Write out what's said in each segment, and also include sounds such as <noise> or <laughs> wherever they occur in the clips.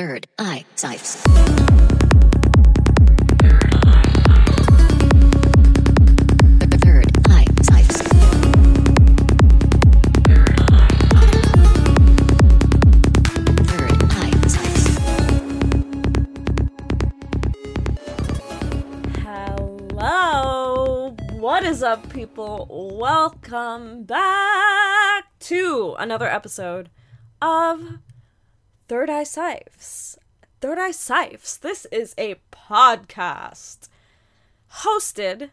Third Eye is up, people? Welcome back to another episode of Third Eye Cyphs. Third Eye Cyphs. This is a podcast hosted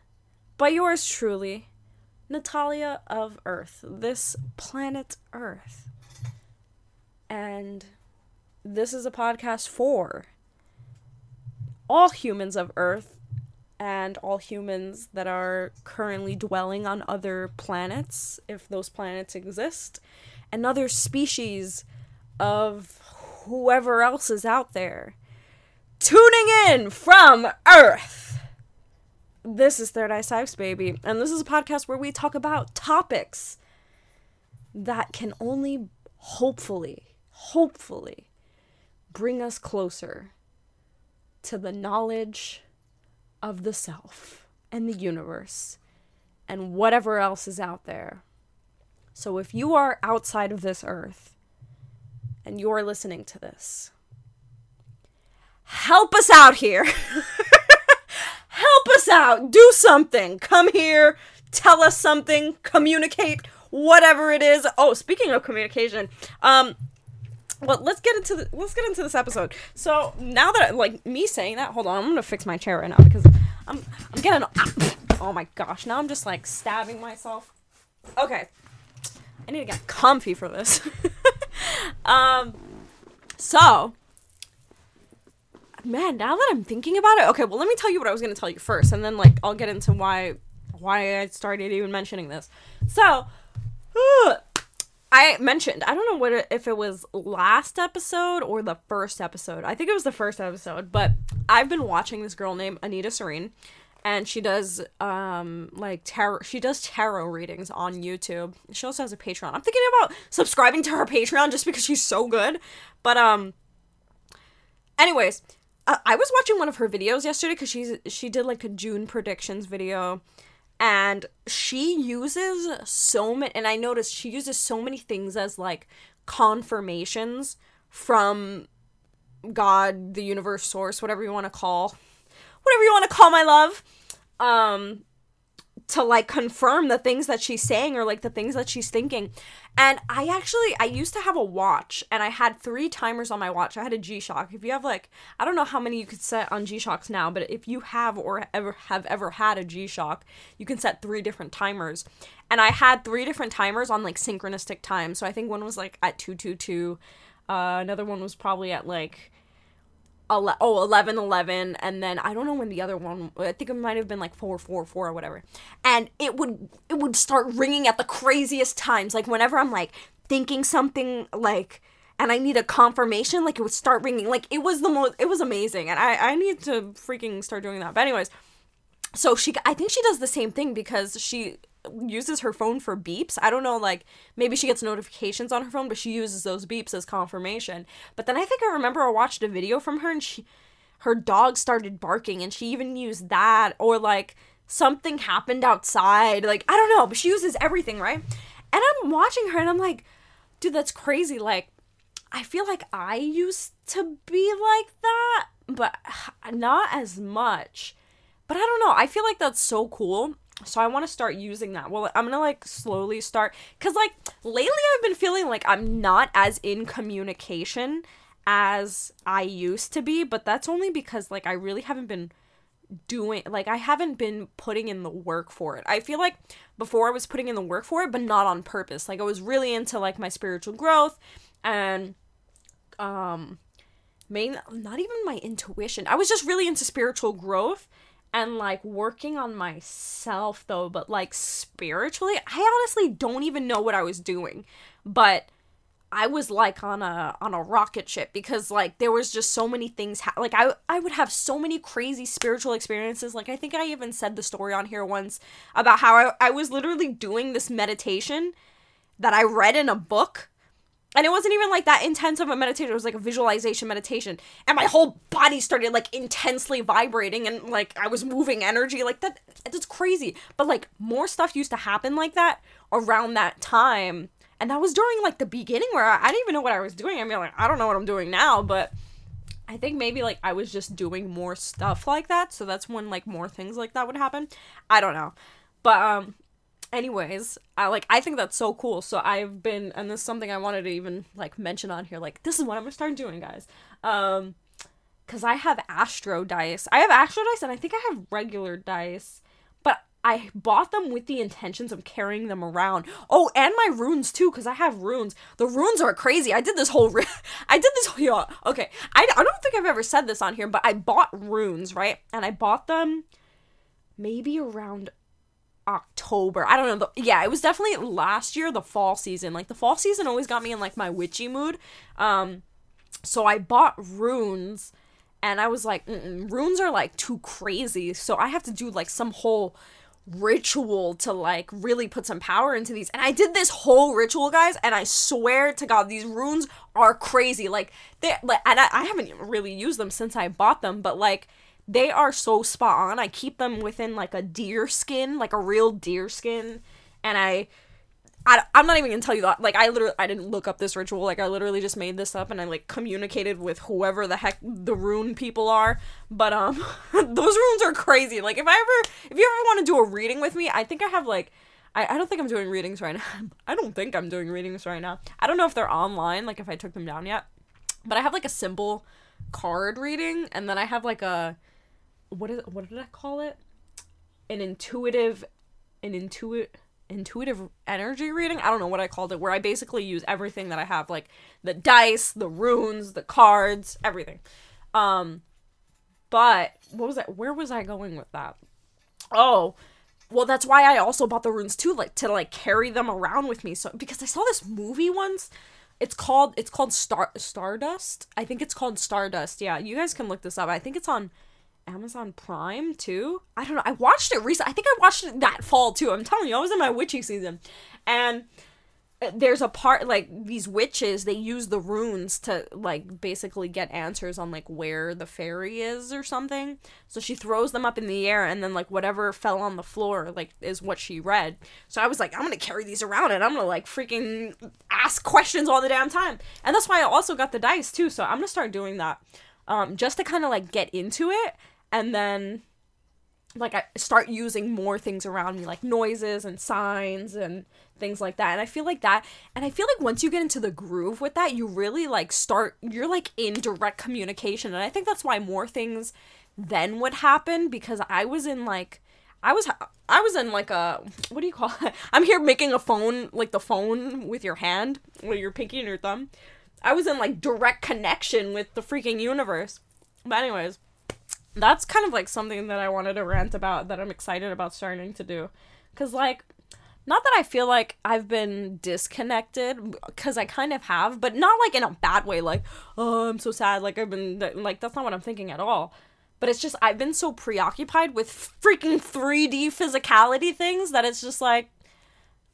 by yours truly, Natalia of Earth, this planet Earth. And this is a podcast for all humans of Earth and all humans that are currently dwelling on other planets, if those planets exist, and other species of whoever else is out there. Tuning in from Earth! This is Third Eye Cyphs, baby, and this is a podcast where we talk about topics that can only hopefully, hopefully bring us closer to the knowledge of the self and the universe and whatever else is out there. So if you are outside of this earth and you're listening to this, help us out here. <laughs> help us out. Do something. Come here. Tell us something. Communicate. Whatever it is. Oh, speaking of communication, um, well let's get into the, let's get into this episode so now that like me saying that hold on i'm gonna fix my chair right now because i'm i'm getting <coughs> oh my gosh now i'm just like stabbing myself okay i need to get comfy for this <laughs> um so man now that i'm thinking about it okay well let me tell you what i was gonna tell you first and then like i'll get into why why i started even mentioning this so <sighs> I mentioned, I don't know what if it was last episode or the first episode. I think it was the first episode, but I've been watching this girl named Anita Serene and she does um like tarot she does tarot readings on YouTube. She also has a Patreon. I'm thinking about subscribing to her Patreon just because she's so good. But um anyways, I, I was watching one of her videos yesterday cuz she's she did like a June predictions video and she uses so many and i noticed she uses so many things as like confirmations from god the universe source whatever you want to call whatever you want to call my love um to like confirm the things that she's saying or like the things that she's thinking. And i actually i used to have a watch and i had three timers on my watch. I had a g-shock. If you have like i don't know how many you could set on g-shocks now but if you have or ever have ever had a g-shock you can set three different timers. And i had three different timers on like synchronistic time. So i think one was like at 222 uh, another one was probably at like ele- oh 11 11 and then i don't know when the other one i think it might have been like 4 4 4 or whatever. And it would it would start ringing at the craziest times. Like whenever i'm like thinking something like and i need a confirmation like it would start ringing. Like it was the most it was amazing and i i need to freaking start doing that. But anyways so she i think she does the same thing because she uses her phone for beeps. I don't know like maybe she gets notifications on her phone but she uses those beeps as confirmation. But then i think i remember i watched a video from her and she her dog started barking and she even used that or like something happened outside. Like i don't know but she uses everything right? And i'm watching her and i'm like dude that's crazy. Like i feel like i used to be like that but <sighs> not as much. But I don't know. I feel like that's so cool. So I want to start using that. Well, I'm gonna like slowly start because like lately I've been feeling like I'm not as in communication as I used to be, but that's only because like I really haven't been doing like I haven't been putting in the work for it. I feel like before I was putting in the work for it, but not on purpose. Like I was really into like my spiritual growth and um main not even my intuition. I was just really into spiritual growth and like working on myself though but like spiritually i honestly don't even know what i was doing. But i was like on a on a rocket ship because like there was just so many things ha- like i i would have so many crazy spiritual experiences. Like i think i even said the story on here once about how i, I was literally doing this meditation that i read in a book And it wasn't even like that intense of a meditation. It was like a visualization meditation. And my whole body started like intensely vibrating and like I was moving energy. Like that it's crazy. But like more stuff used to happen like that around that time. And that was during like the beginning where I, I didn't even know what I was doing. I mean like I don't know what I'm doing now, but I think maybe like I was just doing more stuff like that. So that's when like more things like that would happen. I don't know. But um anyways i like i think that's so cool. So i've been and this is something i wanted to even like mention on here. Like this is what i'm gonna start doing guys. Um because i have astro dice. I have astro dice and i think i have regular dice but i bought them with the intentions of carrying them around. Oh and my runes too because i have runes. The runes are crazy. I did this whole re- <laughs> i did this whole yeah, okay. I, I don't think i've ever said this on here but i bought runes right? And i bought them maybe around October. I don't know. The, yeah, it was definitely last year, the fall season. Like the fall season always got me in like my witchy mood. Um, so I bought runes, and I was like, runes are like too crazy. So I have to do like some whole ritual to like really put some power into these. And I did this whole ritual, guys, and I swear to God, these runes are crazy. Like they, like, and I, I haven't really used them since I bought them, but like they are so spot on. I keep them within like a deer skin, like a real deer skin, and I, I I'm not even gonna tell you that. Like I literally I didn't look up this ritual. Like I literally just made this up and I like communicated with whoever the heck the rune people are. But um, <laughs> those runes are crazy. Like if I ever if you ever want to do a reading with me, I think I have like. I, I don't think I'm doing readings right now. <laughs> I don't think I'm doing readings right now. I don't know if they're online, like if I took them down yet. But I have like a simple card reading, and then I have like a what is what did I call it? An intuitive an intuit intuitive energy reading. I don't know what I called it where I basically use everything that I have like the dice, the runes, the cards, everything. Um but what was that? Where was I going with that? Oh, well that's why I also bought the runes too like to like carry them around with me. So because I saw this movie once it's called it's called Star Stardust. I think it's called Stardust. Yeah, you guys can look this up. I think it's on Amazon Prime too. I don't know. I watched it recently. I think I watched it that fall too. I'm telling you, I was in my witchy season, and uh, there's a part like these witches they use the runes to like basically get answers on like where the fairy is or something so she throws them up in the air and then like whatever fell on the floor like is what she read so i was like i'm gonna carry these around and i'm gonna like freaking ask questions all the damn time and that's why i also got the dice too so i'm gonna start doing that um just to kind of like get into it and then like I start using more things around me like noises and signs and things like that. And I feel like that and I feel like once you get into the groove with that, you really like start you're like in direct communication. And I think that's why more things then would happen because I was in like I was I was in like a what do you call it? <laughs> I'm here making a phone like the phone with your hand with your pinky and your thumb. I was in like direct connection with the freaking universe. But anyways, that's kind of like something that I wanted to rant about that I'm excited about starting to do. Cuz like not that I feel like I've been disconnected cuz I kind of have, but not like in a bad way like oh, I'm so sad like I've been like that's not what I'm thinking at all. But it's just I've been so preoccupied with freaking 3D physicality things that it's just like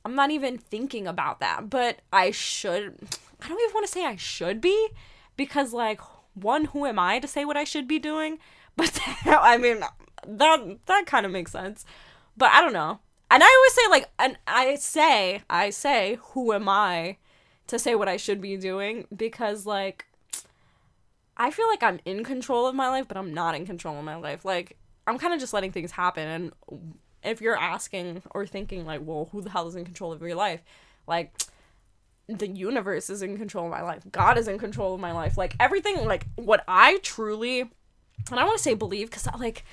I'm not even thinking about that, but I should I don't even want to say I should be because like one who am I to say what I should be doing? <laughs> But I mean, that that kind of makes sense. But I don't know. And I always say like, and I say, I say, who am I to say what I should be doing? Because like, I feel like I'm in control of my life, but I'm not in control of my life. Like, I'm kind of just letting things happen. And if you're asking or thinking like, well, who the hell is in control of your life? Like, the universe is in control of my life. God is in control of my life. Like everything, like what I truly and I want to say believe because I uh, like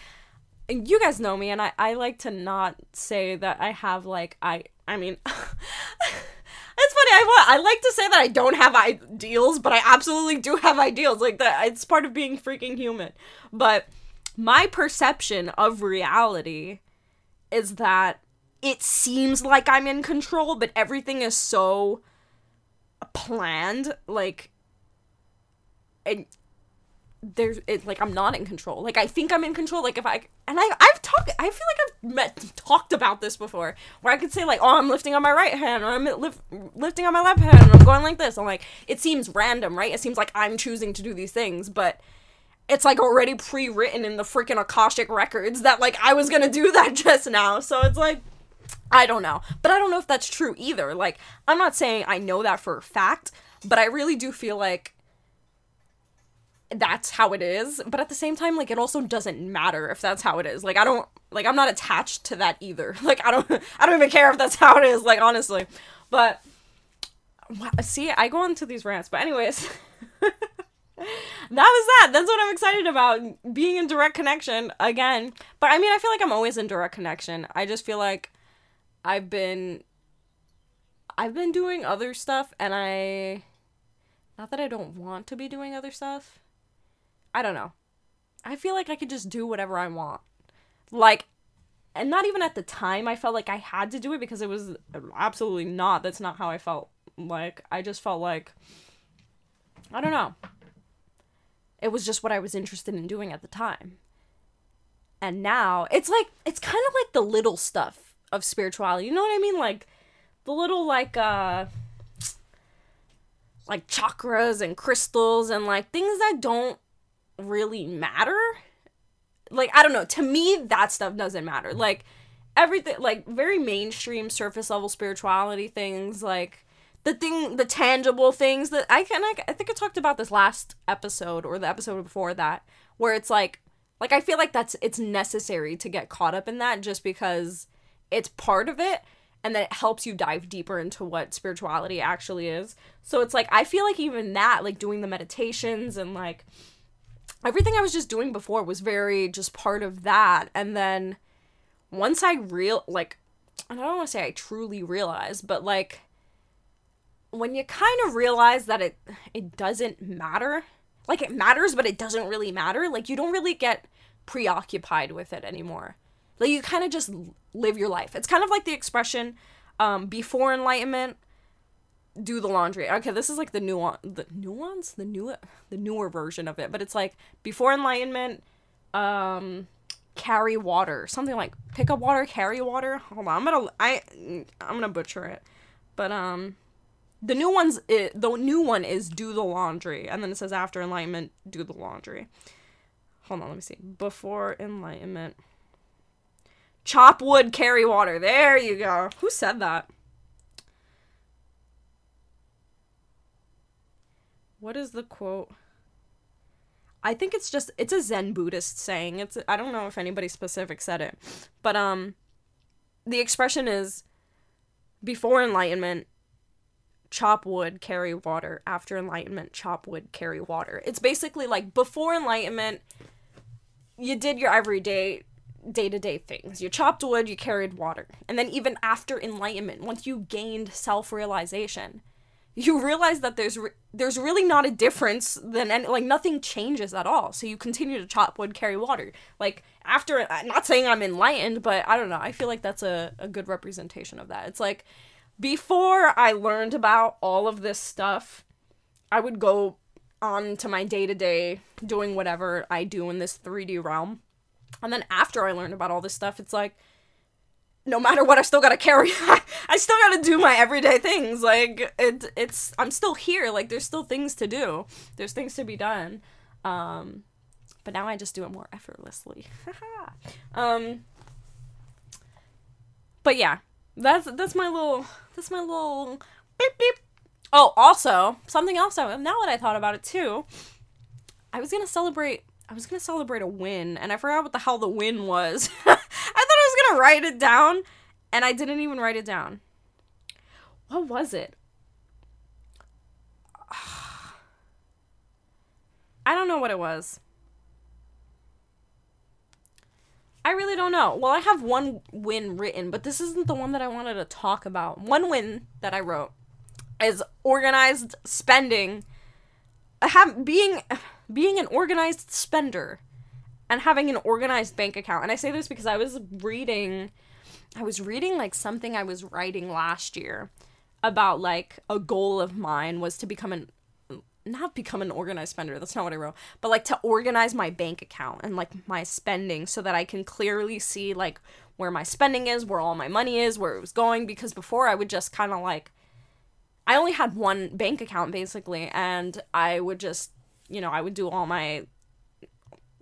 you guys know me and I, I like to not say that I have like I I mean <laughs> it's funny I I like to say that I don't have ideals but I absolutely do have ideals like that it's part of being freaking human. But my perception of reality is that it seems like I'm in control but everything is so planned like and there's it like I'm not in control. Like I think I'm in control. Like if I and I I've talked I feel like I've met talked about this before where I could say like oh I'm lifting on my right hand or I'm lif- lifting on my left hand and I'm going like this. I'm like it seems random, right? It seems like I'm choosing to do these things, but it's like already pre-written in the freaking Akashic records that like I was going to do <laughs> that just now. So it's like I don't know. But I don't know if that's true either. Like I'm not saying I know that for a fact, but I really do feel like that's how it is but at the same time like it also doesn't matter if that's how it is. Like i don't like i'm not attached to that either. <laughs> Like i don't i don't even care if that's how it is like honestly. But see i go into these rants but anyways. <laughs> That was that. That's what i'm excited about being in direct connection again. But i mean i feel like i'm always in direct connection. I just feel like i've been i've been doing other stuff and i not that i don't want to be doing other stuff I don't know. I feel like I could just do whatever I want. Like, and not even at the time I felt like I had to do it because it was absolutely not. That's not how I felt. Like, I just felt like, I don't know. It was just what I was interested in doing at the time. And now, it's like, it's kind of like the little stuff of spirituality. You know what I mean? Like, the little, like, uh, like chakras and crystals and like things that don't really matter. Like, I don't know. To me, that stuff doesn't matter. Mm. Like, everything, like, very mainstream surface level spirituality things, like, the thing, the tangible things that I can, I, I think I talked about this last episode or the episode before that, where it's like, like, I feel like that's, it's necessary to get caught up in that just because it's part of it and that it helps you dive deeper into what spirituality actually is. So it's like I feel like even that like doing the meditations and like everything I was just doing before was very just part of that. And then once I real like I don't want to say I truly realized, but like when you kind of realize that it it doesn't matter, like it matters but it doesn't really matter, like you don't really get preoccupied with it anymore. Like you kind of just live your life. It's kind of like the expression um before enlightenment do the laundry. Okay, this is like the nuance, the nuance, the new, the newer version of it. But it's like before enlightenment, um, carry water, something like pick up water, carry water. Hold on, I'm gonna, I, I'm gonna butcher it, but um, the new one's, it, the new one is do the laundry, and then it says after enlightenment, do the laundry. Hold on, let me see. Before enlightenment, chop wood, carry water. There you go. Who said that? What is the quote? I think it's just it's a Zen Buddhist saying. It's I don't know if anybody specific said it. But um the expression is before enlightenment chop wood, carry water. After enlightenment, chop wood, carry water. It's basically like before enlightenment you did your everyday day-to-day things. You chopped wood, you carried water. And then even after enlightenment, once you gained self-realization, you realize that there's re- there's really not a difference than any, like nothing changes at all. So you continue to chop wood carry water. Like after uh, not saying i'm enlightened but i don't know i feel like that's a, a good representation of that. It's like before i learned about all of this stuff i would go on to my day-to-day doing whatever i do in this 3d realm. And then after i learned about all this stuff it's like no matter what, I still gotta carry. <laughs> I still gotta do my everyday things. Like it, it's. I'm still here. Like there's still things to do. There's things to be done. Um, but now I just do it more effortlessly. <laughs> um. But yeah, that's that's my little that's my little beep beep. Oh, also something else. I, now that I thought about it too, I was gonna celebrate. I was gonna celebrate a win, and I forgot what the hell the win was. <laughs> gonna write it down, and I didn't even write it down. What was it? <sighs> I don't know what it was. I really don't know. Well, I have one win written, but this isn't the one that I wanted to talk about. One win that I wrote is organized spending. Have being being an organized spender and having an organized bank account. And I say this because I was reading I was reading like something I was writing last year about like a goal of mine was to become an not become an organized spender. That's not what I wrote. But like to organize my bank account and like my spending so that I can clearly see like where my spending is, where all my money is, where it was going because before I would just kind of like I only had one bank account basically and I would just, you know, I would do all my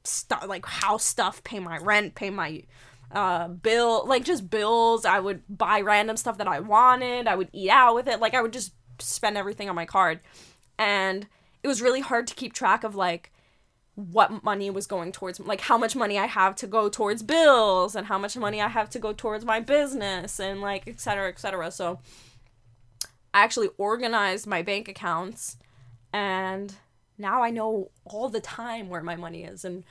stuff like house stuff, pay my rent, pay my uh bill like just bills. I would buy random stuff that i wanted. I would eat out with it. Like i would just spend everything on my card. And it was really hard to keep track of like what money was going towards like how much money i have to go towards bills and how much money i have to go towards my business and like etc etc so i actually organized my bank accounts and now i know all the time where my money is and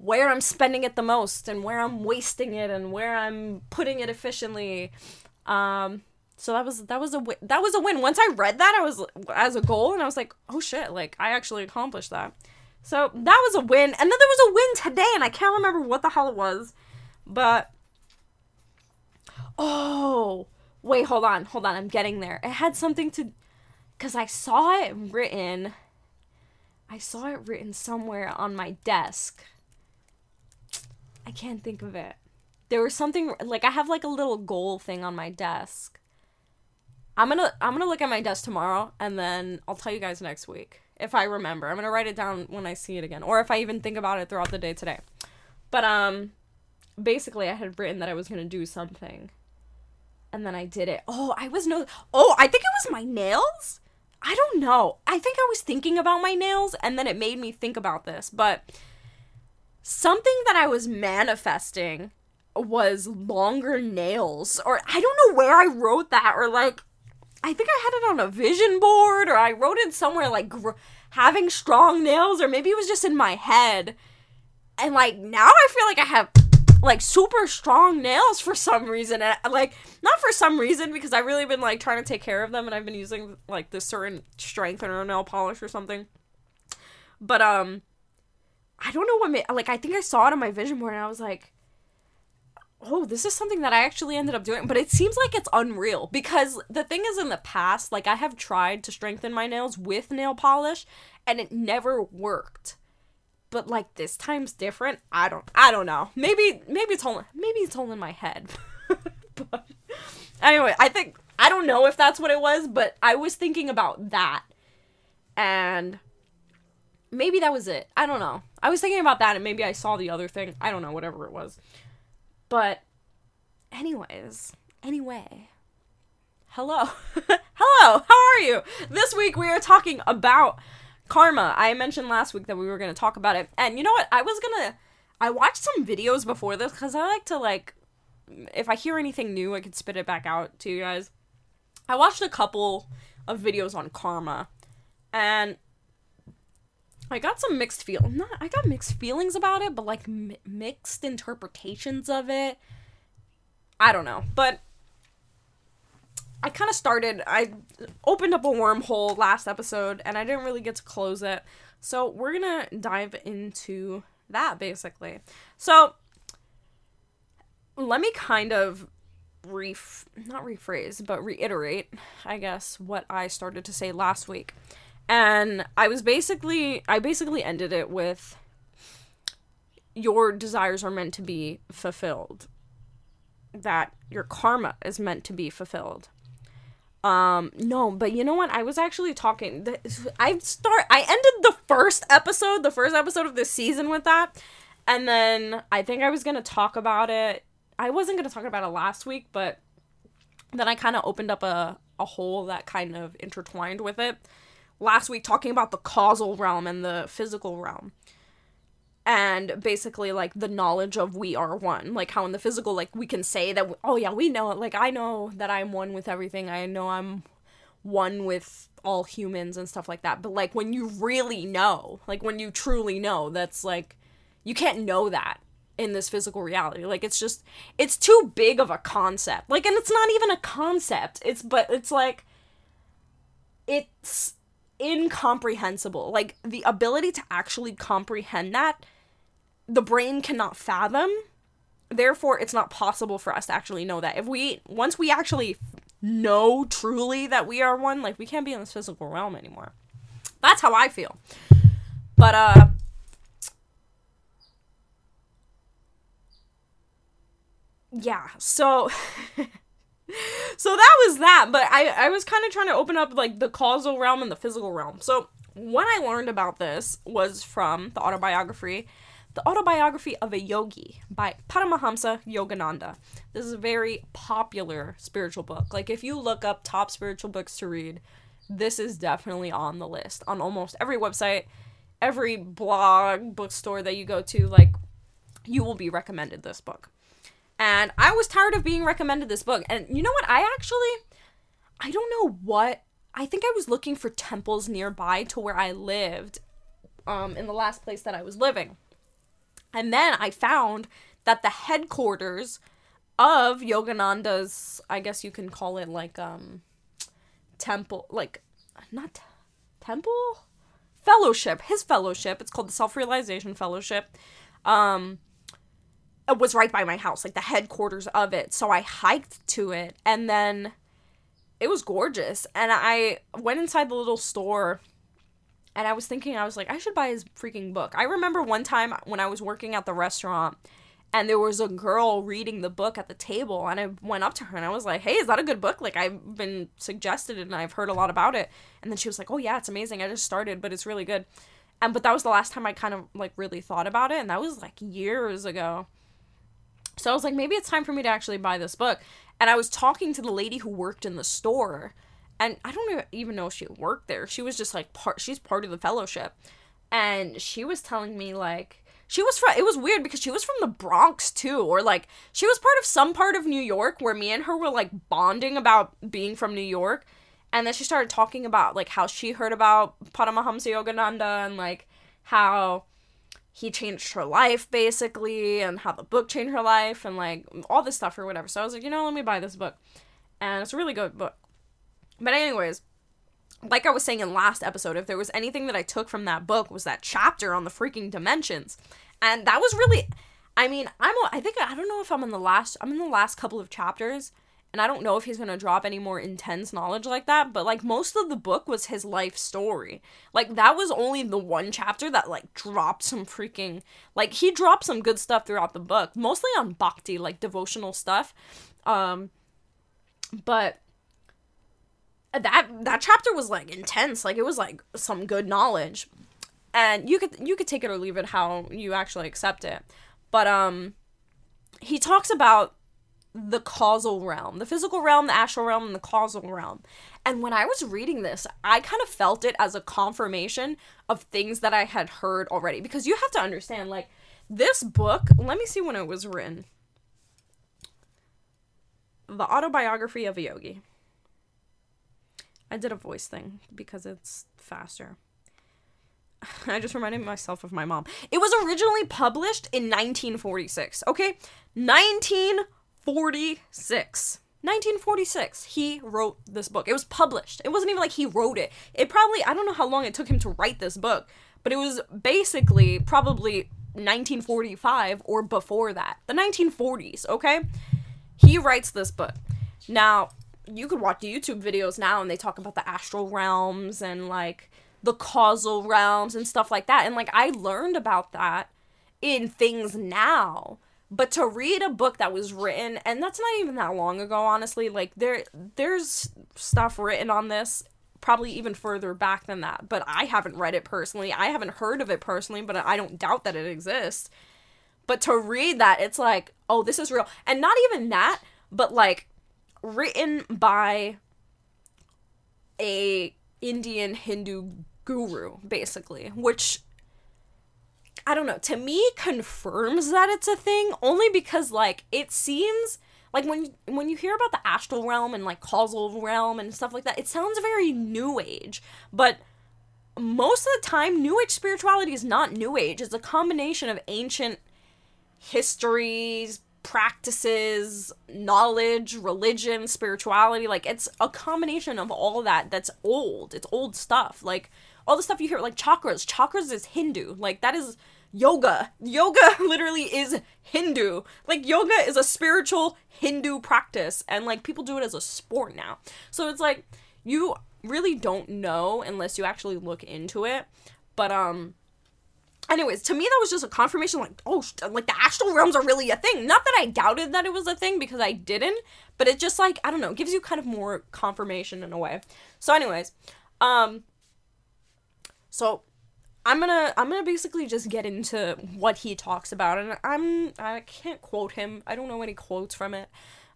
where I'm spending it the most and where I'm wasting it and where I'm putting it efficiently. Um, so that was that was a win. that was a win. Once I read that, I was as a goal, and I was like, oh shit, like I actually accomplished that. So that was a win, and then there was a win today, and I can't remember what the hell it was, but oh wait, hold on, hold on, I'm getting there. It had something to, cause I saw it written. I saw it written somewhere on my desk I can't think of it. There was something like I have like a little goal thing on my desk. I'm gonna I'm gonna look at my desk tomorrow and then I'll tell you guys next week if I remember. I'm gonna write it down when I see it again, or if I even think about it throughout the day today. But um, basically, I had written that I was gonna do something, and then I did it. Oh, I was no. Oh, I think it was my nails. I don't know. I think I was thinking about my nails, and then it made me think about this, but something that I was manifesting was longer nails or I don't know where I wrote that or like I think I had it on a vision board or I wrote it somewhere like gr- having strong nails or maybe it was just in my head. And like now I feel like I have like super strong nails for some reason and like not for some reason because I've really been like trying to take care of them and I've been using like this certain strengthener nail polish or something. But um I don't know what made, like I think I saw it on my vision board and I was like, oh, this is something that I actually ended up doing, but it seems like it's unreal because the thing is in the past, like I have tried to strengthen my nails with nail polish and it never worked. But like this time's different. I don't I don't know. Maybe maybe it's all maybe it's all in my head. <laughs> but anyway, I think I don't know if that's what it was, but I was thinking about that. And maybe that was it. I don't know. I was thinking about that and maybe I saw the other thing. I don't know, whatever it was. But, anyways, anyway. Hello. <laughs> Hello, how are you? This week we are talking about karma. I mentioned last week that we were going to talk about it. And you know what? I was going to. I watched some videos before this because I like to, like, if I hear anything new, I could spit it back out to you guys. I watched a couple of videos on karma. And I got some mixed feel. Not I got mixed feelings about it, but like mi- mixed interpretations of it. I don't know, but I kind of started. I opened up a wormhole last episode, and I didn't really get to close it. So we're gonna dive into that basically. So let me kind of ref not rephrase but reiterate i guess what i started to say last week and I was basically I basically ended it with your desires are meant to be fulfilled. That your karma is meant to be fulfilled. Um no, but you know what? I was actually talking I start I ended the first episode, the first episode of this season with that. And then I think I was to talk about it. I wasn't to talk about it last week, but then I kind of opened up a a hole that kind of intertwined with it last week talking about the causal realm and the physical realm and basically like the knowledge of we are one. Like how in the physical like we can say that oh yeah we know like i know that i'm one with everything. I know i'm one with all humans and stuff like that. But like when you really know like when you truly know that's like you can't know that in this physical reality. Like it's just it's too big of a concept. Like and it's not even a concept. It's but it's like it's incomprehensible. Like the ability to actually comprehend that, the brain cannot fathom. Therefore, it's not possible for us to actually know that. If we once we actually know truly that we are one, like we can't be in this physical realm anymore. That's how I feel. But uh yeah, so <laughs> so that was that, but I I was kind of trying to open up like the causal realm and the physical realm. So what I learned about this was from the autobiography the Autobiography of a Yogi by Paramahamsa Yogananda. This is a very popular spiritual book. Like, if you look up top spiritual books to read, this is definitely on the list on almost every website, every blog, bookstore that you go to. Like, you will be recommended this book. And I was tired of being recommended this book. And you know what? I actually, I don't know what. I think I was looking for temples nearby to where I lived um, in the last place that I was living. And then I found that the headquarters of Yogananda's, I guess you can call it like um temple, like not temple fellowship, his fellowship. It's called the Self-Realization Fellowship. Um it was right by my house, like the headquarters of it. So I hiked to it and then it was gorgeous. And I went inside the little store and I was thinking, I was like, I should buy his freaking book. I remember one time when I was working at the restaurant and there was a girl reading the book at the table and I went up to her and I was like, "Hey, is that a good book? Like I've been suggested and I've heard a lot about it." And then she was like, "Oh yeah, it's amazing. I just started, but it's really good." And but that was the last time I kind of like really thought about it and that was like years ago. So I was like, maybe it's time for me to actually buy this book. And I was talking to the lady who worked in the store and I don't even know if she worked there. She was just like part. She's part of the fellowship, and she was telling me like she was from. It was weird because she was from the Bronx too, or like she was part of some part of New York where me and her were like bonding about being from New York, and then she started talking about like how she heard about Paramahamsa Yogananda and like how he changed her life basically and how the book changed her life and like all this stuff or whatever. So I was like, you know, let me buy this book. And it's a really good book. But anyways, like I was saying in last episode, if there was anything that I took from that book was that chapter on the freaking dimensions. And that was really I mean, I'm I think I don't know if I'm in the last I'm in the last couple of chapters and I don't know if he's going to drop any more intense knowledge like that, but like most of the book was his life story. Like that was only the one chapter that like dropped some freaking like he dropped some good stuff throughout the book, mostly on bhakti, like devotional stuff. Um but that that chapter was like intense. Like it was like some good knowledge. And you could you could take it or leave it how you actually accept it. But um he talks about the causal realm the physical realm the astral realm and the causal realm. And when i was reading this i kind of felt it as a confirmation of things that i had heard already. Because you have to understand like this book let me see when it was written. The autobiography of a yogi I did a voice thing because it's faster. <laughs> I just reminded myself of my mom. It was originally published in 1946. Okay? 1946. 1946. He wrote this book. It was published. It wasn't even like he wrote it. It probably, I don't know how long it took him to write this book, but it was basically probably 1945 or before that. The 1940s, okay? He writes this book. Now, you could watch YouTube videos now and they talk about the astral realms and like the causal realms and stuff like that. And like I learned about that in things now. But to read a book that was written and that's not even that long ago honestly, like there there's stuff written on this probably even further back than that. But I haven't read it personally. I haven't heard of it personally, but I don't doubt that it exists. But to read that, it's like, oh, this is real. And not even that, but like written by a Indian Hindu guru basically, which I don't know, to me confirms that it's a thing only because like it seems like when when you hear about the astral realm and like causal realm and stuff like that, it sounds very new age, but most of the time new age spirituality is not new age. It's a combination of ancient histories, practices, knowledge, religion, spirituality. Like it's a combination of all that that's old. It's old stuff. Like all the stuff you hear, like chakras. Chakras is Hindu. Like that is yoga. Yoga <laughs> literally is Hindu. Like yoga is a spiritual Hindu practice and like people do it as a sport now. So it's like you really don't know unless you actually look into it. But um anyways, to me that was just a confirmation like oh like the astral realms are really a thing. Not that I doubted that it was a thing because I didn't, but it just like I don't know, gives you kind of more confirmation in a way. So anyways, um so I'm gonna I'm gonna basically just get into what he talks about, and I'm I can't quote him. I don't know any quotes from it,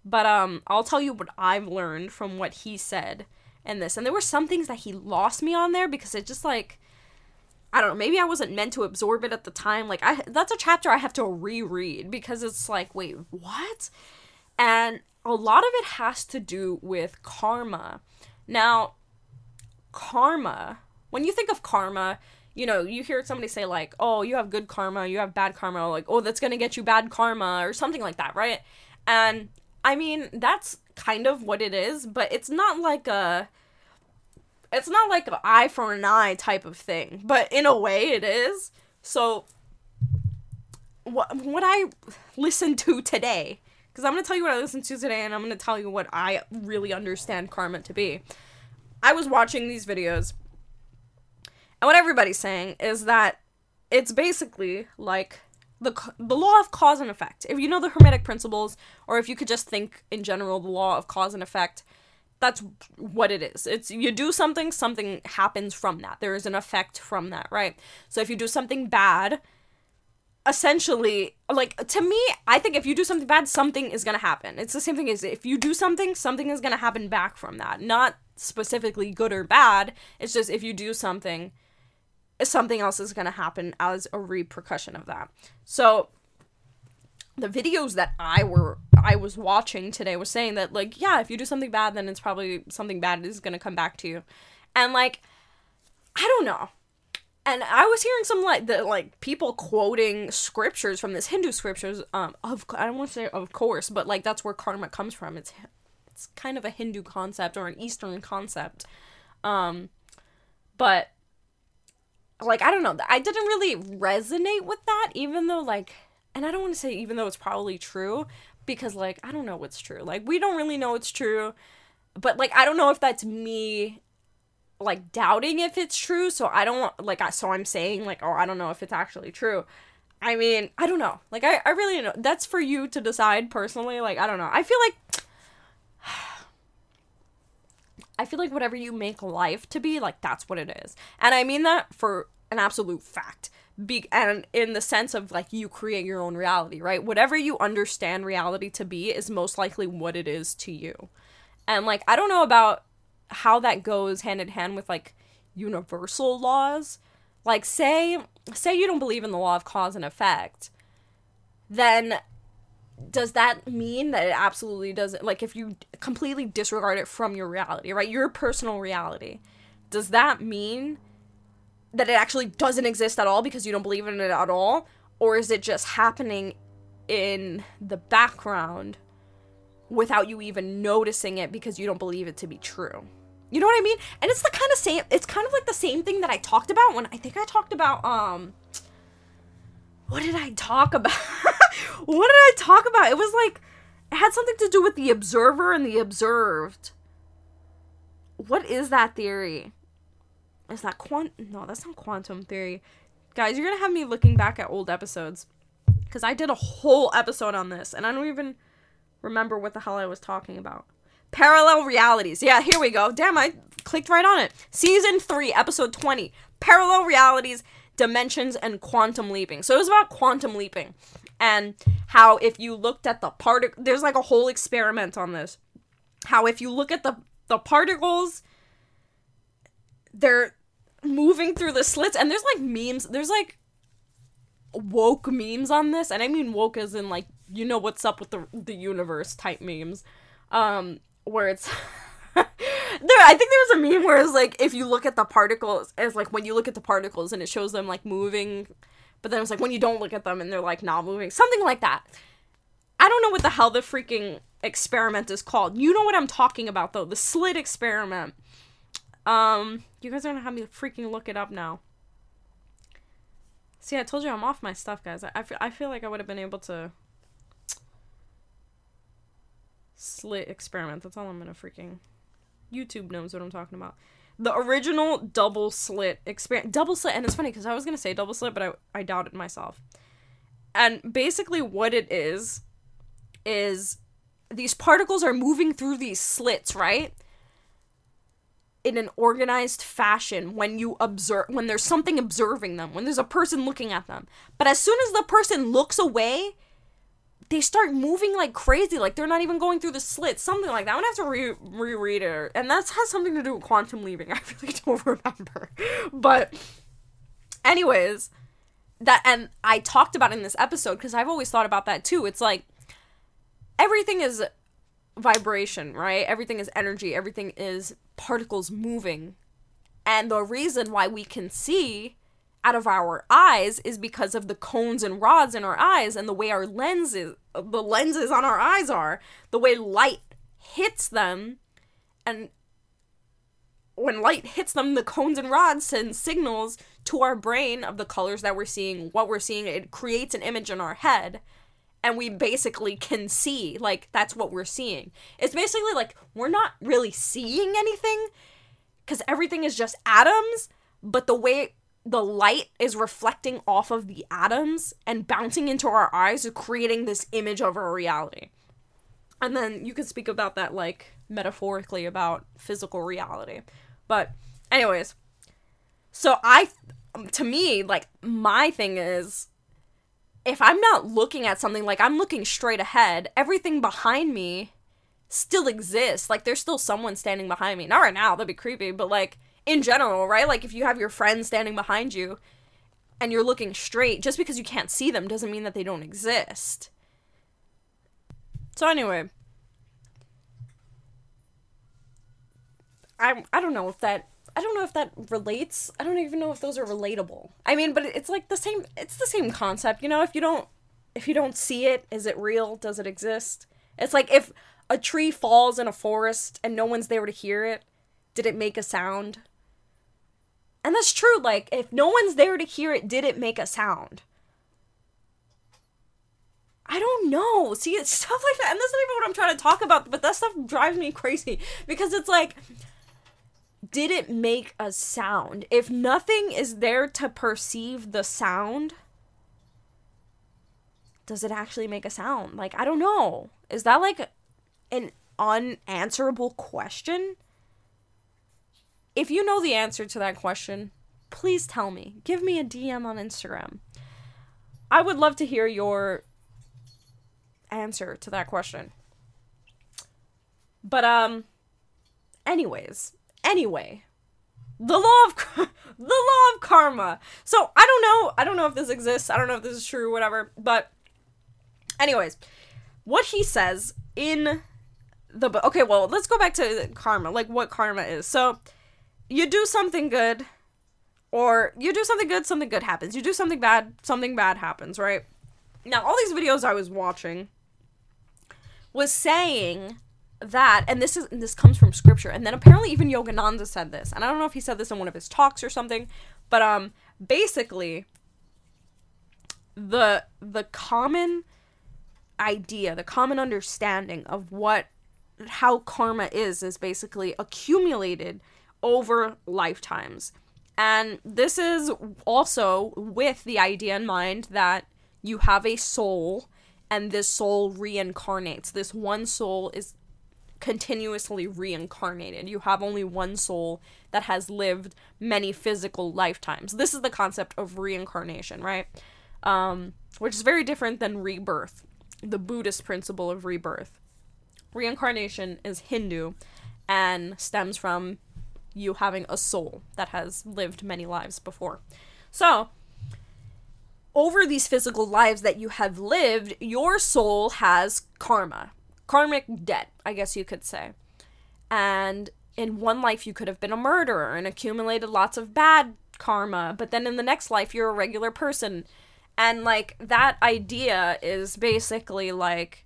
but um I'll tell you what I've learned from what he said in this. And there were some things that he lost me on there because it just like I don't know, maybe I wasn't meant to absorb it at the time. Like I that's a chapter I have to reread because it's like, wait, what? And a lot of it has to do with karma. Now, karma, when you think of karma, you know, you hear somebody say like, "Oh, you have good karma, you have bad karma," like, "Oh, that's going to get you bad karma" or something like that, right? And I mean, that's kind of what it is, but it's not like a it's not like an eye for an eye type of thing, but in a way it is. So what what I listened to today, because I'm gonna tell you what I listened to today, and I'm gonna tell you what I really understand karma to be. I was watching these videos, and what everybody's saying is that it's basically like the the law of cause and effect. If you know the hermetic principles, or if you could just think in general the law of cause and effect, that's what it is. It's you do something, something happens from that. There is an effect from that, right? So if you do something bad, essentially like to me i think if you do something bad something is going to happen it's the same thing as if you do something something is going to happen back from that not specifically good or bad it's just if you do something something else is going to happen as a repercussion of that so the videos that i were i was watching today was saying that like yeah if you do something bad then it's probably something bad is going to come back to you and like i don't know and I was hearing some like the like people quoting scriptures from this Hindu scriptures. Um, of I don't want to say of course, but like that's where karma comes from. It's it's kind of a Hindu concept or an Eastern concept. Um, but like I don't know, I didn't really resonate with that, even though like, and I don't want to say even though it's probably true because like I don't know what's true. Like we don't really know what's true, but like I don't know if that's me like doubting if it's true so i don't like I, so i'm saying like oh i don't know if it's actually true. I mean i don't know. Like i, I really don't know. That's for you to decide personally like i don't know. I feel like <sighs> i feel like whatever you make life to be like that's what it is. And i mean that for an absolute fact be and in the sense of like you create your own reality right whatever you understand reality to be is most likely what it is to you and like i don't know about how that goes hand in hand with like universal laws. Like say say you don't believe in the law of cause and effect, then does that mean that it absolutely doesn't like if you completely disregard it from your reality, right? Your personal reality. Does that mean that it actually doesn't exist at all because you don't believe in it at all? Or is it just happening in the background without you even noticing it because you don't believe it to be true. You know what I mean? And it's the kind of same it's kind of like the same thing that I talked about when I think I talked about um what did I talk about? <laughs> what did I talk about? It was like it had something to do with the observer and the observed. What is that theory? Is that quant No, that's not quantum theory. Guys, you're to have me looking back at old episodes cuz I did a whole episode on this and I don't even remember what the hell I was talking about. Parallel realities. Yeah, here we go. Damn, I clicked right on it. Season 3, episode 20. Parallel realities, dimensions, and quantum leaping. So it was about quantum leaping and how if you looked at the particle, there's like a whole experiment on this. How if you look at the the particles, they're moving through the slits, and there's like memes. There's like woke memes on this, and I mean woke as in like you know what's up with the the universe type memes, um, where it's. <laughs> there, I think there was a meme where it's like if you look at the particles, as like when you look at the particles and it shows them like moving, but then it's like when you don't look at them and they're like not moving, something like that. I don't know what the hell the freaking experiment is called. You know what I'm talking about though, the slit experiment. Um, you guys are gonna have me freaking look it up now. See, I told you I'm off my stuff, guys. I, I, feel, I feel like I would have been able to. Slit experiment. That's all I'm gonna freaking YouTube knows what I'm talking about. The original double slit experiment. double slit, and it's funny because I was gonna say double slit, but I I doubted myself. And basically, what it is is these particles are moving through these slits, right? In an organized fashion when you observe, when there's something observing them, when there's a person looking at them. But as soon as the person looks away, they start moving like crazy, like they're not even going through the slit something like that. I'm gonna have to re- reread it, and that has something to do with quantum leaping. <laughs> I really don't remember, but anyways, that and I talked about in this episode because I've always thought about that too. It's like everything is vibration, right? Everything is energy. Everything is particles moving, and the reason why we can see out of our eyes is because of the cones and rods in our eyes and the way our lenses the lenses on our eyes are the way light hits them and when light hits them the cones and rods send signals to our brain of the colors that we're seeing what we're seeing it creates an image in our head and we basically can see like that's what we're seeing it's basically like we're not really seeing anything because everything is just atoms but the way the light is reflecting off of the atoms and bouncing into our eyes, is creating this image of our reality. And then you could speak about that like metaphorically about physical reality. But, anyways, so I, to me, like, my thing is if I'm not looking at something, like, I'm looking straight ahead, everything behind me still exists. Like, there's still someone standing behind me. Not right now, that'd be creepy, but like, in general, right? Like if you have your friends standing behind you and you're looking straight, just because you can't see them doesn't mean that they don't exist. So anyway, I I don't know if that I don't know if that relates. I don't even know if those are relatable. I mean, but it's like the same it's the same concept, you know, if you don't if you don't see it, is it real? Does it exist? It's like if a tree falls in a forest and no one's there to hear it, did it make a sound? And that's true. Like, if no one's there to hear it, did it make a sound? I don't know. See, it's stuff like that. And that's not even what I'm trying to talk about, but that stuff drives me crazy because it's like, did it make a sound? If nothing is there to perceive the sound, does it actually make a sound? Like, I don't know. Is that like an unanswerable question? If you know the answer to that question, please tell me. Give me a DM on Instagram. I would love to hear your answer to that question. But um anyways, anyway, the law of <laughs> the law of karma. So, I don't know, I don't know if this exists. I don't know if this is true whatever, but anyways, what he says in the book. Okay, well, let's go back to karma, like what karma is. So, you do something good or you do something good something good happens you do something bad something bad happens right now all these videos i was watching was saying that and this is and this comes from scripture and then apparently even yogananda said this and i don't know if he said this in one of his talks or something but um basically the the common idea the common understanding of what how karma is is basically accumulated over lifetimes. And this is also with the idea in mind that you have a soul and this soul reincarnates. This one soul is continuously reincarnated. You have only one soul that has lived many physical lifetimes. This is the concept of reincarnation, right? Um, which is very different than rebirth, the Buddhist principle of rebirth. Reincarnation is Hindu and stems from you having a soul that has lived many lives before. So, over these physical lives that you have lived, your soul has karma, karmic debt, I guess you could say. And in one life, you could have been a murderer and accumulated lots of bad karma, but then in the next life, you're a regular person. And like that idea is basically like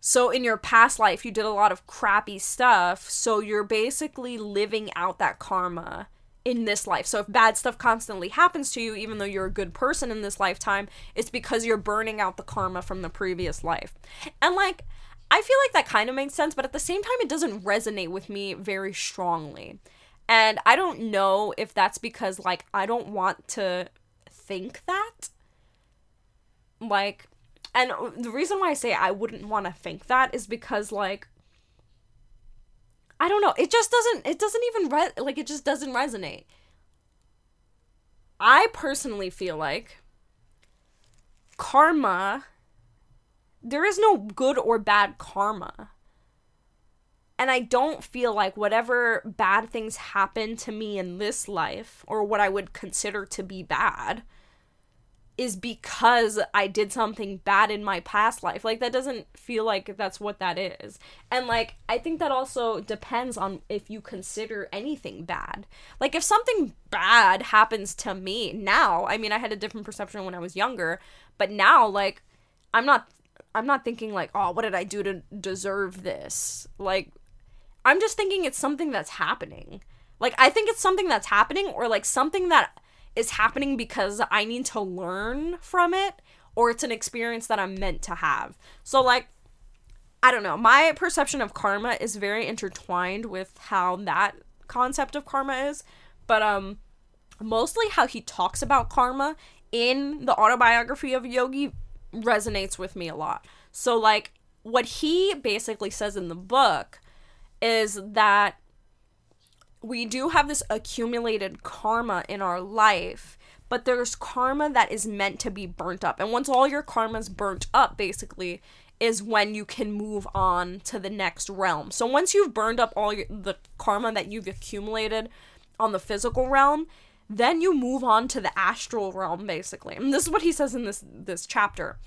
so in your past life, you did a lot of crappy stuff. So you're basically living out that karma in this life. So if bad stuff constantly happens to you, even though you're a good person in this lifetime, it's because you're burning out the karma from the previous life. And like, I feel like that kind of makes sense, but at the same time, it doesn't resonate with me very strongly. And I don't know if that's because, like, I don't want to think that. Like, and the reason why I say I wouldn't want to think that is because, like, I don't know. It just doesn't, it doesn't even, re- like, it just doesn't resonate. I personally feel like karma there is no good or bad karma. And I don't feel like whatever bad things happen to me in this life, or what I would consider to be bad, is because I did something bad in my past life. Like, that doesn't feel like that's what that is. And, like, I think that also depends on if you consider anything bad. Like, if something bad happens to me now, I mean, I had a different perception when I was younger, but now, like, I'm not I'm not thinking like, oh, what did I do to deserve this? Like, I'm just thinking it's something that's happening. Like, I think it's something that's happening, or like something that is happening because I need to learn from it, or it's an experience that I'm meant to have. So, like, I don't know. My perception of karma is very intertwined with how that concept of karma is, but um mostly how he talks about karma in the autobiography of Yogi resonates with me a lot. So, like, what he basically says in the book is that we do have this accumulated karma in our life, but there's karma that is meant to be burnt up. And once all your karma's burnt up, basically, is when you can move on to the next realm. So once you've burned up all your, the karma that you've accumulated on the physical realm, then you move on to the astral realm basically. And this is what he says in this this chapter.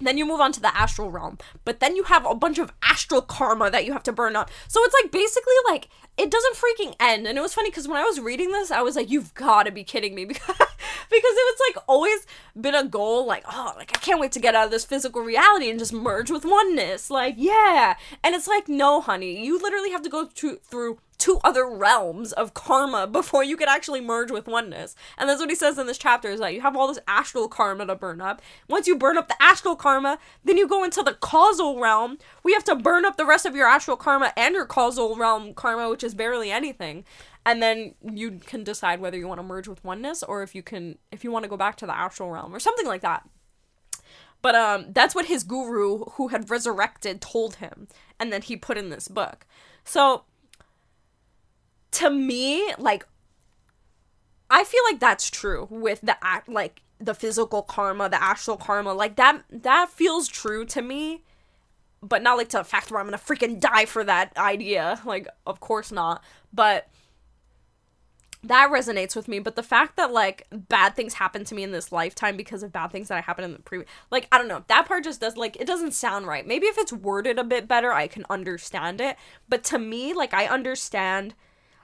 Then you move on to the astral realm, but then you have a bunch of astral karma that you have to burn up. So it's like basically like it doesn't freaking end. And it was funny because when I was reading this, I was like, "You've got to be kidding me!" <laughs> Because because it was like always been a goal, like oh, like I can't wait to get out of this physical reality and just merge with oneness. Like yeah, and it's like no, honey, you literally have to go to, through two other realms of karma <laughs> before you could actually merge with oneness. And that's what he says in this chapter is that you have all this astral karma to burn up. Once you burn up the astral karma, then you go into the causal realm. We have to burn up the rest of your astral karma and your causal realm karma, which is barely anything. And then you can decide whether you want to merge with oneness or if you can if you want to go back to the astral realm or something like that. But um that's what his guru who had resurrected told him and then he put in this book. So to me, like I feel like that's true with the act like the physical karma, the astral karma. Like that that feels true to me. But not like to the fact where I'm gonna freaking die for that idea. Like, of course not. But that resonates with me but the fact that like bad things happen to me in this lifetime because of bad things that i happened in the previous like i don't know that part just does like it doesn't sound right maybe if it's worded a bit better i can understand it but to me like i understand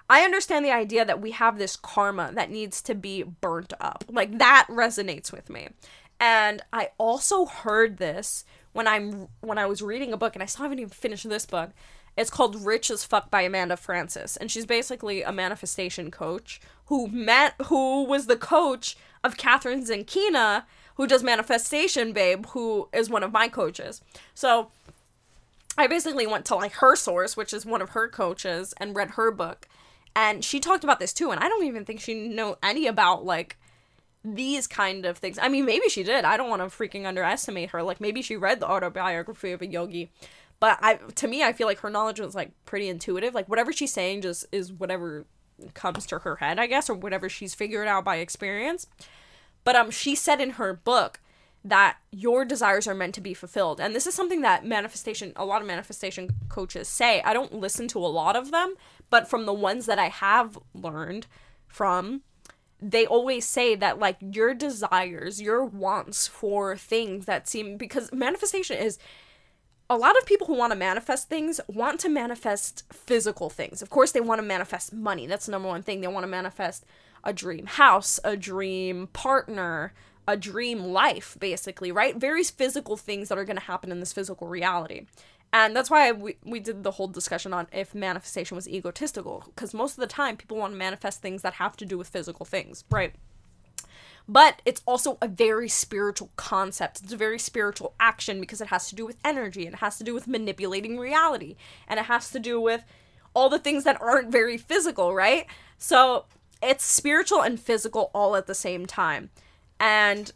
I understand the idea that we have this karma that needs to be burnt up. Like that resonates with me. And I also heard this when I'm when I was reading a book and I still haven't even finished this book. It's called Rich as Fuck by Amanda Frances, And she's basically a manifestation coach who met who was the coach of Kathrin Zenkina, who does Manifestation Babe, who is one of my coaches. So I basically went to like her source, which is one of her coaches, and read her book and she talked about this too and i don't even think she know any about like these kind of things. I mean maybe she did. I don't want to freaking underestimate her. Like maybe she read the autobiography of a yogi. But i to me i feel like her knowledge was like pretty intuitive. Like whatever she's saying just is whatever comes to her head i guess or whatever she's figured out by experience. But um she said in her book that your desires are meant to be fulfilled. And this is something that manifestation, a lot of manifestation coaches say. I don't listen to a lot of them, but from the ones that I have learned from, they always say that like your desires, your wants for things that seem because manifestation is a lot of people who want to manifest things want to manifest physical things. Of course, they want to manifest money. That's the number one thing. They want to manifest a dream house, a dream partner, a dream life, basically, right? Very physical things that are going to happen in this physical reality. And that's why we, we did the whole discussion on if manifestation was egotistical, because most of the time people want to manifest things that have to do with physical things, right? but it's also a very spiritual concept. It's a very spiritual action because it has to do with energy and it has to do with manipulating reality and it has to do with all the things that aren't very physical, right? So it's spiritual and physical all at the same time. And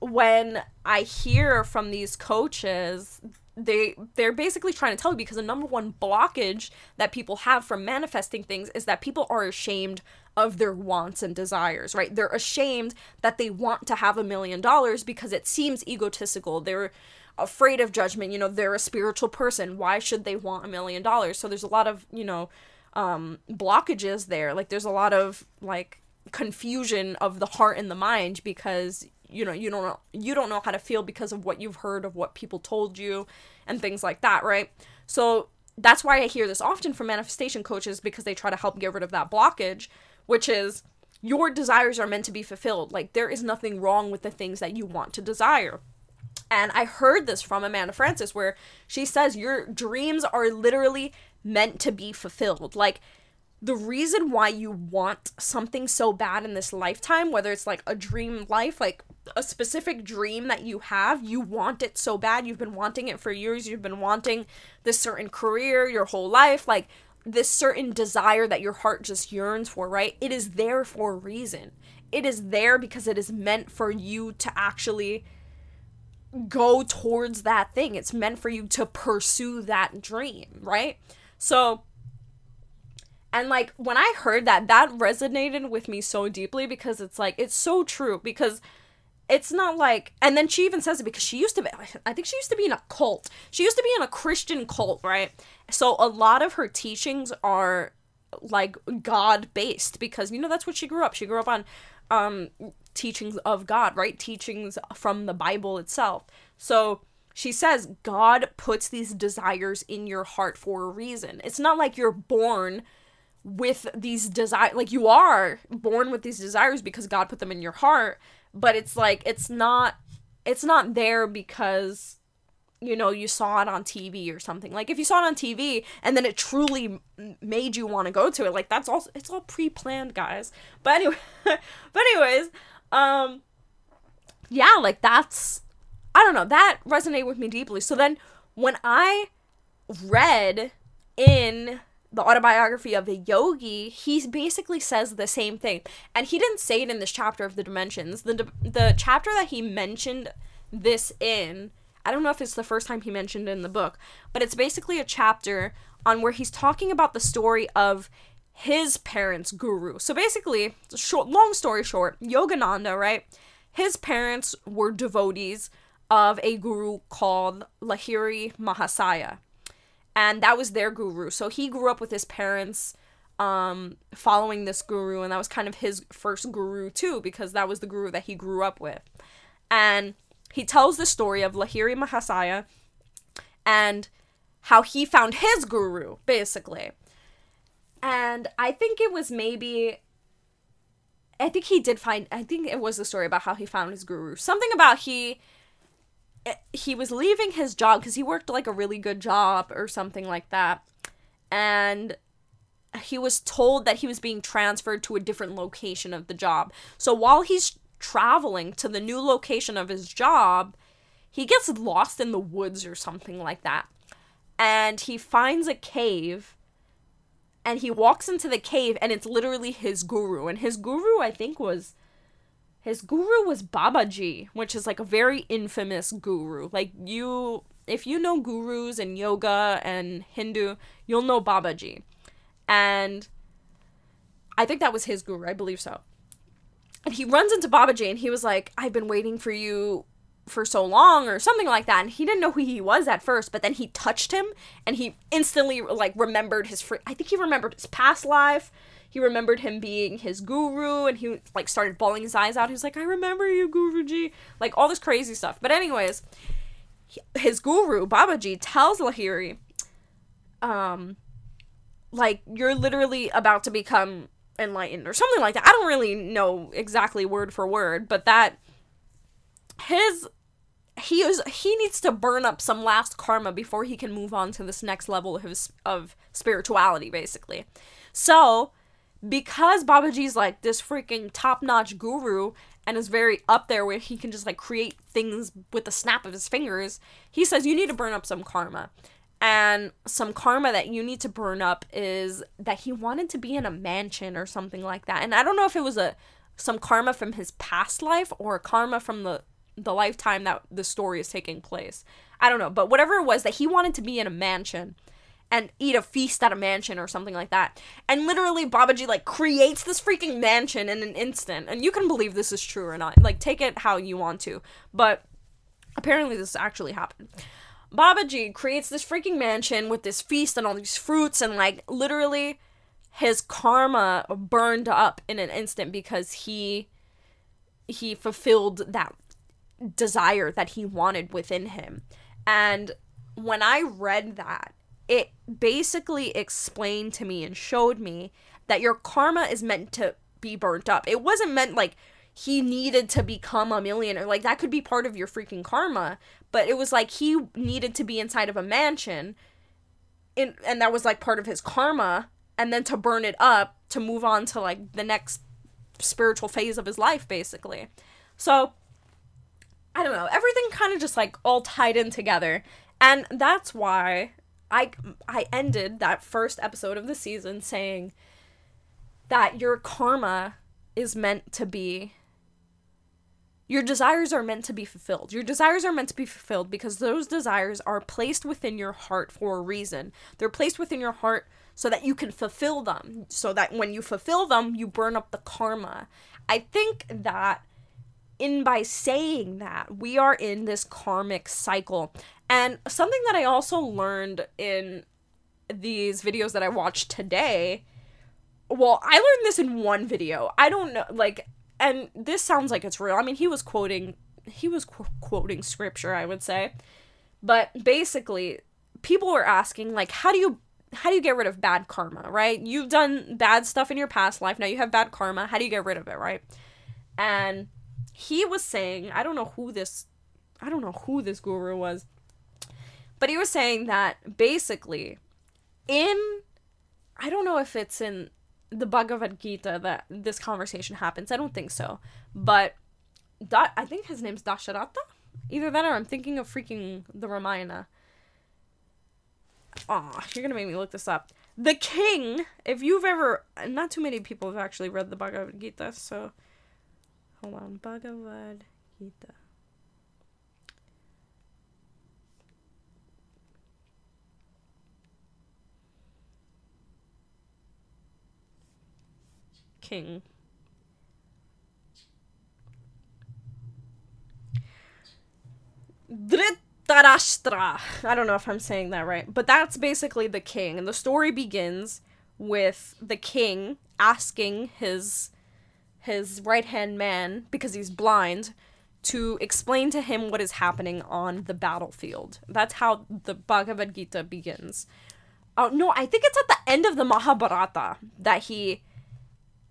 when I hear from these coaches, they they're basically trying to tell you because the number one blockage that people have from manifesting things is that people are ashamed of their wants and desires, right? They're ashamed that they want to have a million dollars because it seems egotistical. They're afraid of judgment, you know, they're a spiritual person. Why should they want a million dollars? So there's a lot of, you know, um blockages there. Like there's a lot of like confusion of the heart and the mind because you know you don't know you don't know how to feel because of what you've heard of what people told you and things like that right? So that's why i hear this often from manifestation coaches because they try to help get rid of that blockage which is your desires are meant to be fulfilled. Like there is nothing wrong with the things that you want to desire. And i heard this from amanda frances where she says your dreams are literally meant to be fulfilled. Like the reason why you want something so bad in this lifetime, whether it's like a dream life, like a specific dream that you have, you want it so bad, you've been wanting it for years, you've been wanting this certain career your whole life, like this certain desire that your heart just yearns for, right? It is there for a reason. It is there because it is meant for you to actually go towards that thing. It's meant for you to pursue that dream, right? So, and like when I heard that, that resonated with me so deeply because it's like, it's so true. Because it's not like, and then she even says it because she used to be, I think she used to be in a cult. She used to be in a Christian cult, right? So a lot of her teachings are like God based because, you know, that's what she grew up. She grew up on um teachings of God, right? Teachings from the Bible itself. So, she says God puts these desires in your heart for a reason. It's not like you're born with these desires like you are born with these desires because God put them in your heart, but it's like it's not it's not there because you know you saw it on TV or something. Like if you saw it on TV and then it truly made you want to go to it, like that's all it's all pre-planned, guys. But anyway, <laughs> but anyways, um yeah, like that's I don't know, that resonated with me deeply. So then when I read in the autobiography of a yogi, he basically says the same thing. And he didn't say it in this chapter of the dimensions. The the chapter that he mentioned this in, I don't know if it's the first time he mentioned it in the book, but it's basically a chapter on where he's talking about the story of his parents' guru. So basically, short long story short, Yogananda, right? His parents were devotees of a guru called Lahiri Mahasaya and that was their guru. So he grew up with his parents um following this guru and that was kind of his first guru too because that was the guru that he grew up with. And he tells the story of Lahiri Mahasaya and how he found his guru basically. And I think it was maybe I think he did find I think it was the story about how he found his guru. Something about he Eh, he was leaving his job because he worked like a really good job or something like that. And he was told that he was being transferred to a different location of the job. So while he's traveling to the new location of his job, he gets lost in the woods or something like that. And he finds a cave and he walks into the cave and it's literally his guru. And his guru, I think, was his guru was Babaji, which is like a very infamous guru. Like you if you know gurus and yoga and Hindu, you'll know Babaji. And I think that was his guru, I believe so. And he runs into Babaji and he was like, I've been waiting for you for so long or something like that and he didn't know who he was at first but then he touched him and he instantly like remembered his i think he remembered his past life he remembered him being his guru and he like started bawling his eyes out. He was like, I remember you, Guruji. Like all this crazy stuff. But anyways, his guru, Babaji, tells Lahiri, um, like, you're literally about to become enlightened or something like that. I don't really know exactly word for word, but that his he is he needs to burn up some last karma before he can move on to this next level of his, of spirituality basically. So, because Babaji's like this freaking top notch guru and is very up there where he can just like create things with the snap of his fingers, he says you need to burn up some karma. And some karma that you need to burn up is that he wanted to be in a mansion or something like that. And I don't know if it was a some karma from his past life or karma from the the lifetime that the story is taking place. I don't know, but whatever it was that he wanted to be in a mansion and eat a feast at a mansion or something like that. And literally Babaji like creates this freaking mansion in an instant. And you can believe this is true or not. Like take it how you want to. But apparently this actually happened. Babaji creates this freaking mansion with this feast and all these fruits and like literally his karma burned up in an instant because he he fulfilled that desire that he wanted within him. And when I read that, it basically explained to me and showed me that your karma is meant to be burnt up. It wasn't meant like he needed to become a millionaire. Like that could be part of your freaking karma, but it was like he needed to be inside of a mansion in, and that was like part of his karma and then to burn it up to move on to like the next spiritual phase of his life basically. So I don't know, everything kind of just like all tied in together. And that's why I I ended that first episode of the season saying that your karma is meant to be your desires are meant to be fulfilled. Your desires are meant to be fulfilled because those desires are placed within your heart for a reason. They're placed within your heart so that you can fulfill them. So that when you fulfill them, you burn up the karma. I think that in by saying that, we are in this karmic cycle. And something that I also learned in these videos that I watched today, well, I learned this in one video. I don't know, like, and this sounds like it's real. I mean, he was quoting, he was qu- quoting scripture, I would say. But basically, people were asking, like, how do you how do you get rid of bad karma, right? You've done bad stuff in your past life. Now you have bad karma. How do you get rid of it, right? And he was saying, I don't know who this I don't know who this guru was. But he was saying that basically in I don't know if it's in the Bhagavad Gita that this conversation happens. I don't think so. But that I think his name's Dasharatha. Either that or I'm thinking of freaking the Ramayana. Aw, you're gonna make me look this up. The king, if you've ever not too many people have actually read the Bhagavad Gita, so Hold on, Bhagavad Gita. King. Dhritarashtra. I don't know if I'm saying that right, but that's basically the king. And the story begins with the king asking his his right hand man, because he's blind, to explain to him what is happening on the battlefield. That's how the Bhagavad Gita begins. Oh no, I think it's at the end of the Mahabharata that he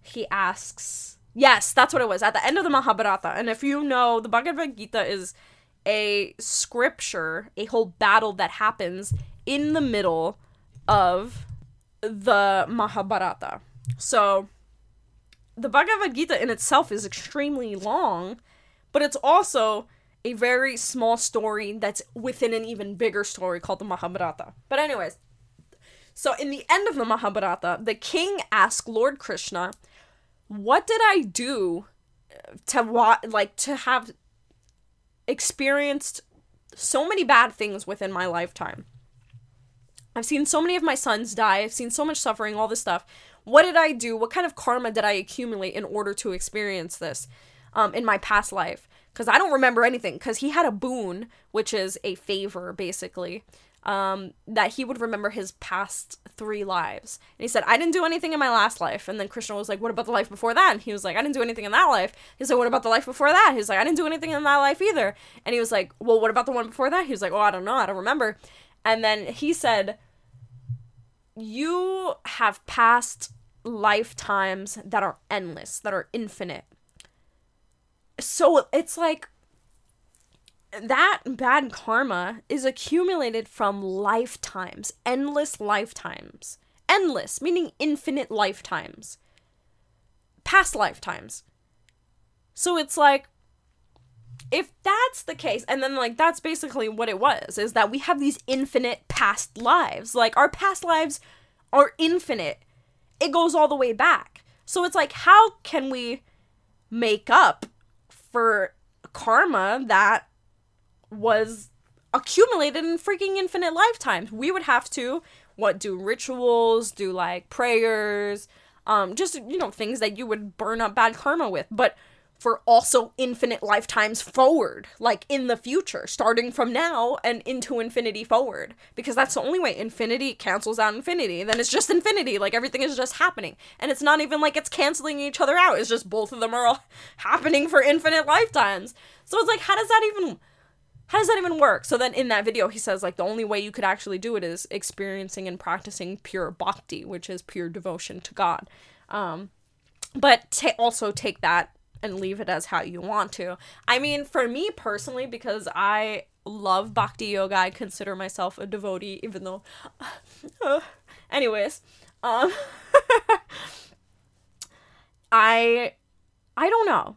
he asks. Yes, that's what it was. At the end of the Mahabharata. And if you know, the Bhagavad Gita is a scripture, a whole battle that happens in the middle of the Mahabharata. So the Bhagavad Gita in itself is extremely long, but it's also a very small story that's within an even bigger story called the Mahabharata. But anyways, so in the end of the Mahabharata, the king asked Lord Krishna, "What did I do to wa- like to have experienced so many bad things within my lifetime?" I've seen so many of my sons die. I've seen so much suffering, all this stuff what did I do? What kind of karma did I accumulate in order to experience this um, in my past life? Because I don't remember anything. Because he had a boon, which is a favor, basically, um, that he would remember his past three lives. And he said, I didn't do anything in my last life. And then Krishna was like, What about the life before that? And he was like, I didn't do anything in that life. He said, What about the life before that? He was like, I didn't do anything in that life either. And he was like, Well, what about the one before that? He was like, Oh, I don't know. I don't remember. And then he said, You have passed lifetimes that are endless, that are infinite. So it's like that bad karma is accumulated from lifetimes, endless lifetimes. Endless, meaning infinite lifetimes. past lifetimes. So it's like if that's the case and then like that's basically what it was is that we have these infinite past lives. Like our past lives are infinite. It goes all the way back. So it's like how can we make up for karma that was accumulated in freaking infinite lifetimes. We would have to what do rituals, do like prayers, um just you know things that you would burn up bad karma with, but for also infinite lifetimes forward, like in the future, starting from now and into infinity forward. Because that's the only way infinity cancels out infinity. Then it's just infinity, like everything is just happening. And it's not even like it's canceling each other out, it's just both of them are all <laughs> happening for infinite lifetimes. So it's like, how does that even how does that even work? So then in that video, he says like the only way you could actually do it is experiencing and practicing pure bhakti, which is pure devotion to God. Um, but ta- also take that and leave it as how you want to. I mean, for me personally, because I love bhakti yoga, I consider myself a devotee, even though. <sighs> anyways, um, <laughs> I, I don't know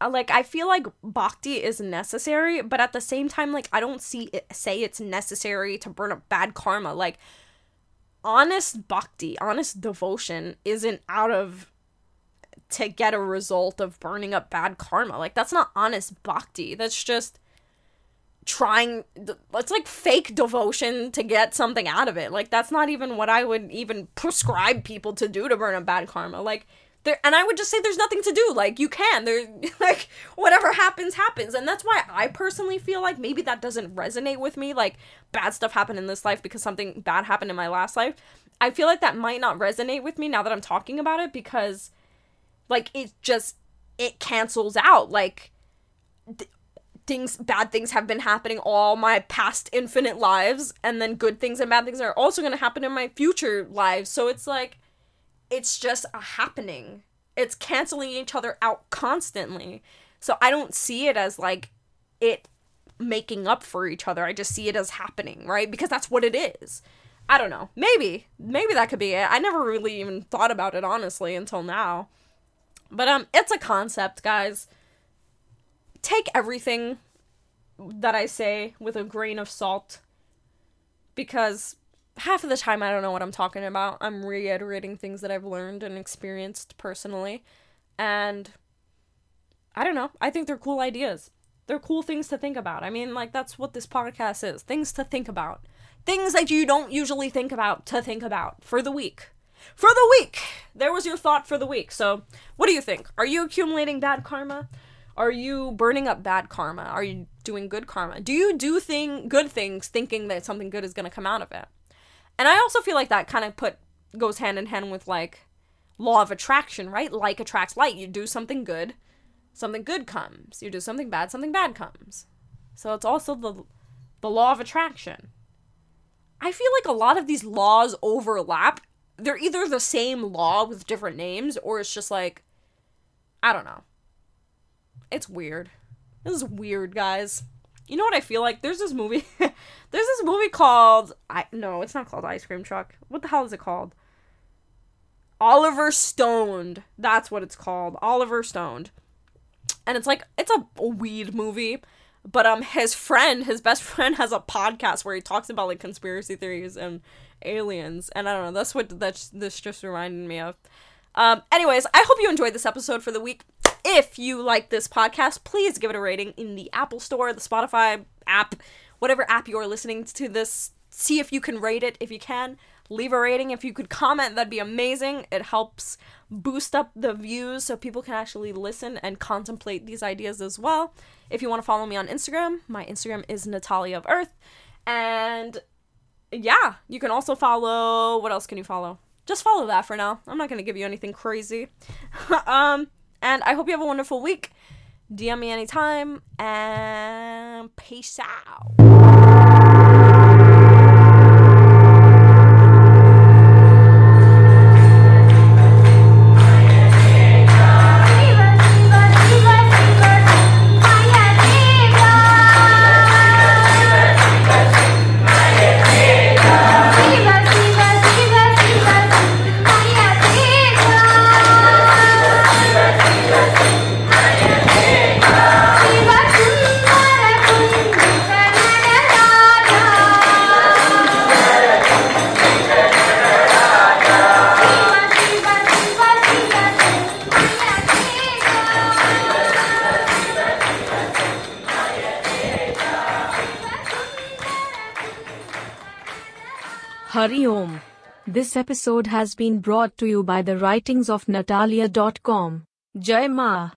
uh, like I feel like bhakti is necessary, but at the same time, like I don't see it say it's necessary to burn up bad karma. Like honest bhakti, honest devotion isn't out of to get a result of burning up bad karma. Like that's not honest bhakti. That's just trying it's like fake devotion to get something out of it. Like that's not even what I would even prescribe people to do to burn up bad karma. Like there and I would just say there's nothing to do. Like you can. There <laughs> like whatever happens happens. And that's why I personally feel like maybe that doesn't resonate with me. Like bad stuff happened in this life because something bad happened in my last life. I feel like that might not resonate with me now that I'm talking about it because like it just it cancels out like th- things bad things have been happening all my past infinite lives and then good things and bad things are also going to happen in my future lives. So it's like it's just a happening. It's canceling each other out constantly. So I don't see it as like it making up for each other. I just see it as happening, right? Because that's what it is. I don't know. Maybe. Maybe that could be it. I never really even thought about it honestly until now. But um it's a concept, guys. Take everything that I say with a grain of salt because half of the time I don't know what I'm talking about. I'm reiterating things that I've learned and experienced personally. And I don't know. I think they're cool ideas. They're cool things to think about. I mean, like that's what this podcast is. Things to think about. Things that you don't usually think about to think about for the week. For the week. There was your thought for the week. So, what do you think? Are you accumulating bad karma? Are you burning up bad karma? Are you doing good karma? Do you do thing good things thinking that something good is going to come out of it? And I also feel like that kind of put goes hand in hand with like law of attraction, right? Like attracts like. You do something good, something good comes. You do something bad, something bad comes. So it's also the the law of attraction. I feel like a lot of these laws overlap. They're either the same law with different names or it's just like I don't know. It's weird. This is weird, guys. You know what I feel like? There's this movie. <laughs> there's this movie called I no, it's not called Ice Cream Truck. What the hell is it called? Oliver Stoned. That's what it's called. Oliver Stoned. And it's like it's a weed movie, but um his friend, his best <laughs> friend has a podcast where he talks about like conspiracy theories and aliens. And I don't know, that's what that's this just reminded me of. Um anyways, I hope you enjoyed this episode for the week. If you like this podcast, please give it a rating in the Apple Store, the Spotify app, whatever app you're listening to this. See if you can rate it. If you can, leave a rating. If you could comment, that'd be amazing. It helps boost up the views so people can actually listen and contemplate these ideas as well. If you want to follow me on Instagram, my Instagram is Natalia of Earth. And yeah, you can also follow. What else can you follow? Just follow that for now. I'm not to give you anything crazy. <laughs> um, and I hope you have a wonderful week. DM me anytime and peace out. This episode has been brought to you by the writings of Natalia.com. Jai Ma.